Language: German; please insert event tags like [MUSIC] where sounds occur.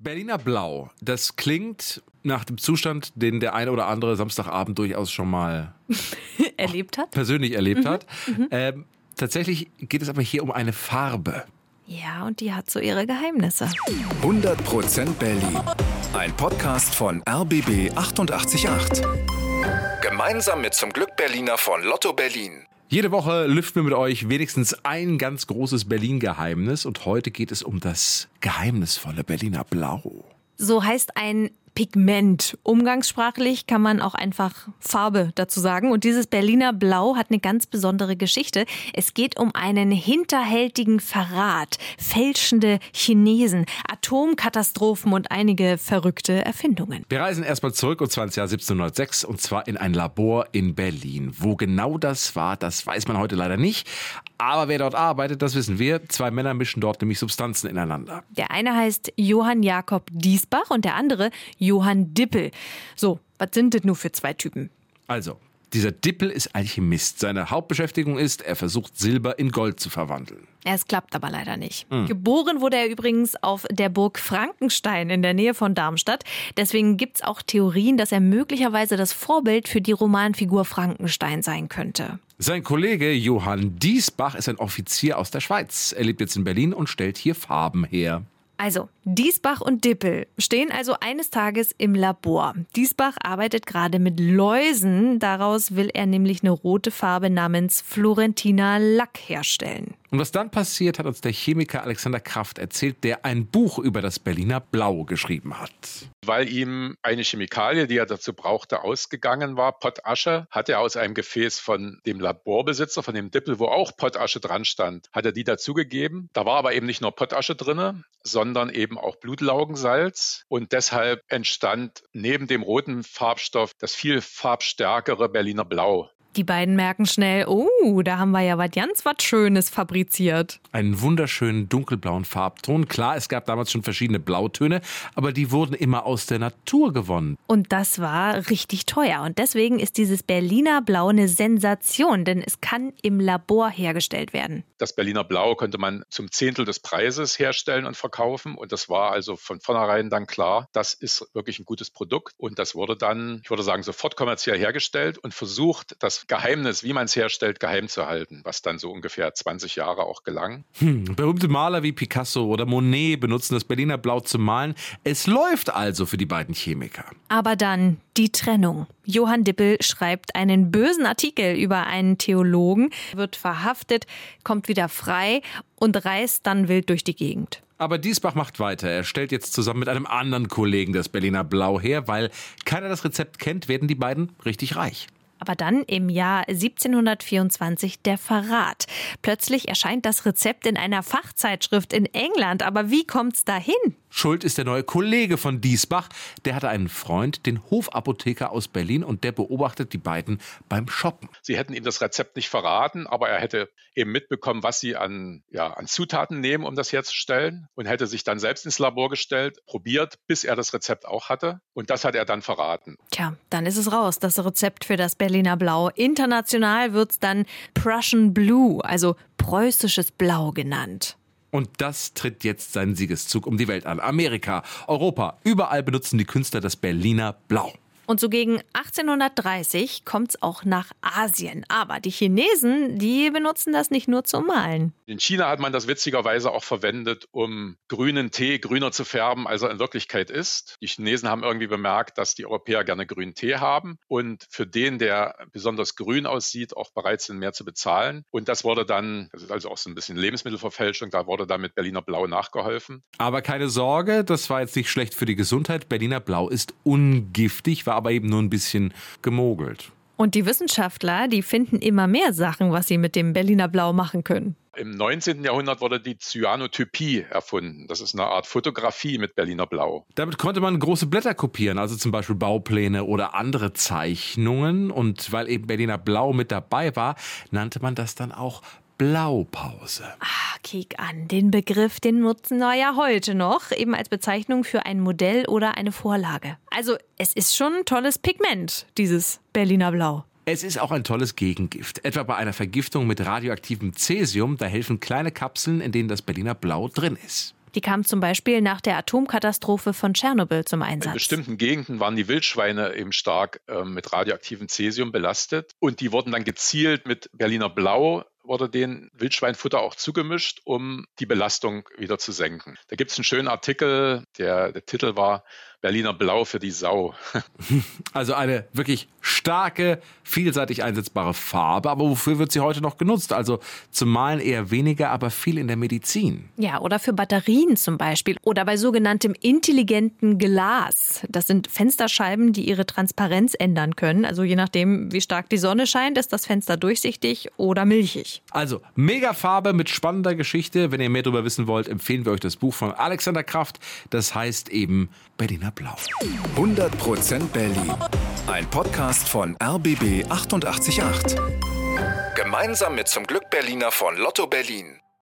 Berliner Blau, das klingt nach dem Zustand, den der eine oder andere Samstagabend durchaus schon mal [LAUGHS] erlebt hat. Persönlich erlebt mhm. hat. Mhm. Ähm, tatsächlich geht es aber hier um eine Farbe. Ja, und die hat so ihre Geheimnisse. 100% Berlin. Ein Podcast von RBB 888. Gemeinsam mit zum Glück Berliner von Lotto Berlin. Jede Woche lüften wir mit euch wenigstens ein ganz großes Berlin-Geheimnis und heute geht es um das geheimnisvolle Berliner Blau. So heißt ein Pigment. Umgangssprachlich kann man auch einfach Farbe dazu sagen. Und dieses Berliner Blau hat eine ganz besondere Geschichte. Es geht um einen hinterhältigen Verrat, fälschende Chinesen, Atomkatastrophen und einige verrückte Erfindungen. Wir reisen erstmal zurück und zwar ins Jahr 1706 und zwar in ein Labor in Berlin. Wo genau das war, das weiß man heute leider nicht. Aber wer dort arbeitet, das wissen wir. Zwei Männer mischen dort nämlich Substanzen ineinander. Der eine heißt Johann Jakob Diesbach und der andere Johann Dippel. So, was sind das nur für zwei Typen? Also, dieser Dippel ist Alchemist. Seine Hauptbeschäftigung ist, er versucht Silber in Gold zu verwandeln. Es klappt aber leider nicht. Mhm. Geboren wurde er übrigens auf der Burg Frankenstein in der Nähe von Darmstadt. Deswegen gibt es auch Theorien, dass er möglicherweise das Vorbild für die Romanfigur Frankenstein sein könnte. Sein Kollege Johann Diesbach ist ein Offizier aus der Schweiz. Er lebt jetzt in Berlin und stellt hier Farben her. Also, Diesbach und Dippel stehen also eines Tages im Labor. Diesbach arbeitet gerade mit Läusen. Daraus will er nämlich eine rote Farbe namens Florentina Lack herstellen. Und was dann passiert, hat uns der Chemiker Alexander Kraft erzählt, der ein Buch über das Berliner Blau geschrieben hat. Weil ihm eine Chemikalie, die er dazu brauchte, ausgegangen war, Pottasche, hat er aus einem Gefäß von dem Laborbesitzer, von dem Dippel, wo auch Pottasche dran stand, hat er die dazugegeben. Da war aber eben nicht nur Pottasche drin, sondern eben auch Blutlaugensalz. Und deshalb entstand neben dem roten Farbstoff das viel farbstärkere Berliner Blau. Die beiden merken schnell, oh, da haben wir ja was ganz was Schönes fabriziert. Einen wunderschönen dunkelblauen Farbton. Klar, es gab damals schon verschiedene Blautöne, aber die wurden immer aus der Natur gewonnen. Und das war richtig teuer. Und deswegen ist dieses Berliner Blau eine Sensation, denn es kann im Labor hergestellt werden. Das Berliner Blau konnte man zum Zehntel des Preises herstellen und verkaufen. Und das war also von vornherein dann klar, das ist wirklich ein gutes Produkt. Und das wurde dann, ich würde sagen, sofort kommerziell hergestellt und versucht, das Geheimnis, wie man es herstellt, geheim zu halten, was dann so ungefähr 20 Jahre auch gelang. Hm, berühmte Maler wie Picasso oder Monet benutzen das Berliner Blau zum Malen. Es läuft also für die beiden Chemiker. Aber dann die Trennung. Johann Dippel schreibt einen bösen Artikel über einen Theologen, wird verhaftet, kommt wieder frei und reist dann wild durch die Gegend. Aber Diesbach macht weiter. Er stellt jetzt zusammen mit einem anderen Kollegen das Berliner Blau her, weil keiner das Rezept kennt, werden die beiden richtig reich. Aber dann im Jahr 1724 der Verrat. Plötzlich erscheint das Rezept in einer Fachzeitschrift in England. Aber wie kommt's dahin? Schuld ist der neue Kollege von Diesbach. Der hatte einen Freund, den Hofapotheker aus Berlin, und der beobachtet die beiden beim Shoppen. Sie hätten ihm das Rezept nicht verraten, aber er hätte eben mitbekommen, was sie an, ja, an Zutaten nehmen, um das herzustellen, und hätte sich dann selbst ins Labor gestellt, probiert, bis er das Rezept auch hatte. Und das hat er dann verraten. Tja, dann ist es raus, das Rezept für das Berliner Blau. International wird es dann Prussian Blue, also preußisches Blau genannt. Und das tritt jetzt seinen Siegeszug um die Welt an. Amerika, Europa, überall benutzen die Künstler das Berliner Blau. Und so gegen 1830 kommt es auch nach Asien. Aber die Chinesen, die benutzen das nicht nur zum Malen. In China hat man das witzigerweise auch verwendet, um grünen Tee grüner zu färben, als er in Wirklichkeit ist. Die Chinesen haben irgendwie bemerkt, dass die Europäer gerne grünen Tee haben und für den, der besonders grün aussieht, auch bereit sind, mehr zu bezahlen. Und das wurde dann, das ist also auch so ein bisschen Lebensmittelverfälschung, da wurde dann mit Berliner Blau nachgeholfen. Aber keine Sorge, das war jetzt nicht schlecht für die Gesundheit. Berliner Blau ist ungiftig, war aber eben nur ein bisschen gemogelt. Und die Wissenschaftler, die finden immer mehr Sachen, was sie mit dem Berliner Blau machen können. Im 19. Jahrhundert wurde die Cyanotypie erfunden. Das ist eine Art Fotografie mit Berliner Blau. Damit konnte man große Blätter kopieren, also zum Beispiel Baupläne oder andere Zeichnungen. Und weil eben Berliner Blau mit dabei war, nannte man das dann auch Blaupause. Ah, kiek an. Den Begriff, den nutzen wir ja heute noch, eben als Bezeichnung für ein Modell oder eine Vorlage. Also, es ist schon ein tolles Pigment, dieses Berliner Blau. Es ist auch ein tolles Gegengift. Etwa bei einer Vergiftung mit radioaktivem Cäsium, da helfen kleine Kapseln, in denen das Berliner Blau drin ist. Die kam zum Beispiel nach der Atomkatastrophe von Tschernobyl zum Einsatz. In bestimmten Gegenden waren die Wildschweine eben stark äh, mit radioaktivem Cäsium belastet und die wurden dann gezielt mit Berliner Blau wurde den Wildschweinfutter auch zugemischt, um die Belastung wieder zu senken. Da gibt es einen schönen Artikel, der, der Titel war Berliner Blau für die Sau. [LAUGHS] Also eine wirklich starke, vielseitig einsetzbare Farbe. Aber wofür wird sie heute noch genutzt? Also zum Malen eher weniger, aber viel in der Medizin. Ja, oder für Batterien zum Beispiel. Oder bei sogenanntem intelligenten Glas. Das sind Fensterscheiben, die ihre Transparenz ändern können. Also je nachdem, wie stark die Sonne scheint, ist das Fenster durchsichtig oder milchig. Also mega Farbe mit spannender Geschichte. Wenn ihr mehr darüber wissen wollt, empfehlen wir euch das Buch von Alexander Kraft. Das heißt eben Berliner Blau. 100% Berlin. Ein Podcast von RBB 888. Gemeinsam mit zum Glück Berliner von Lotto Berlin.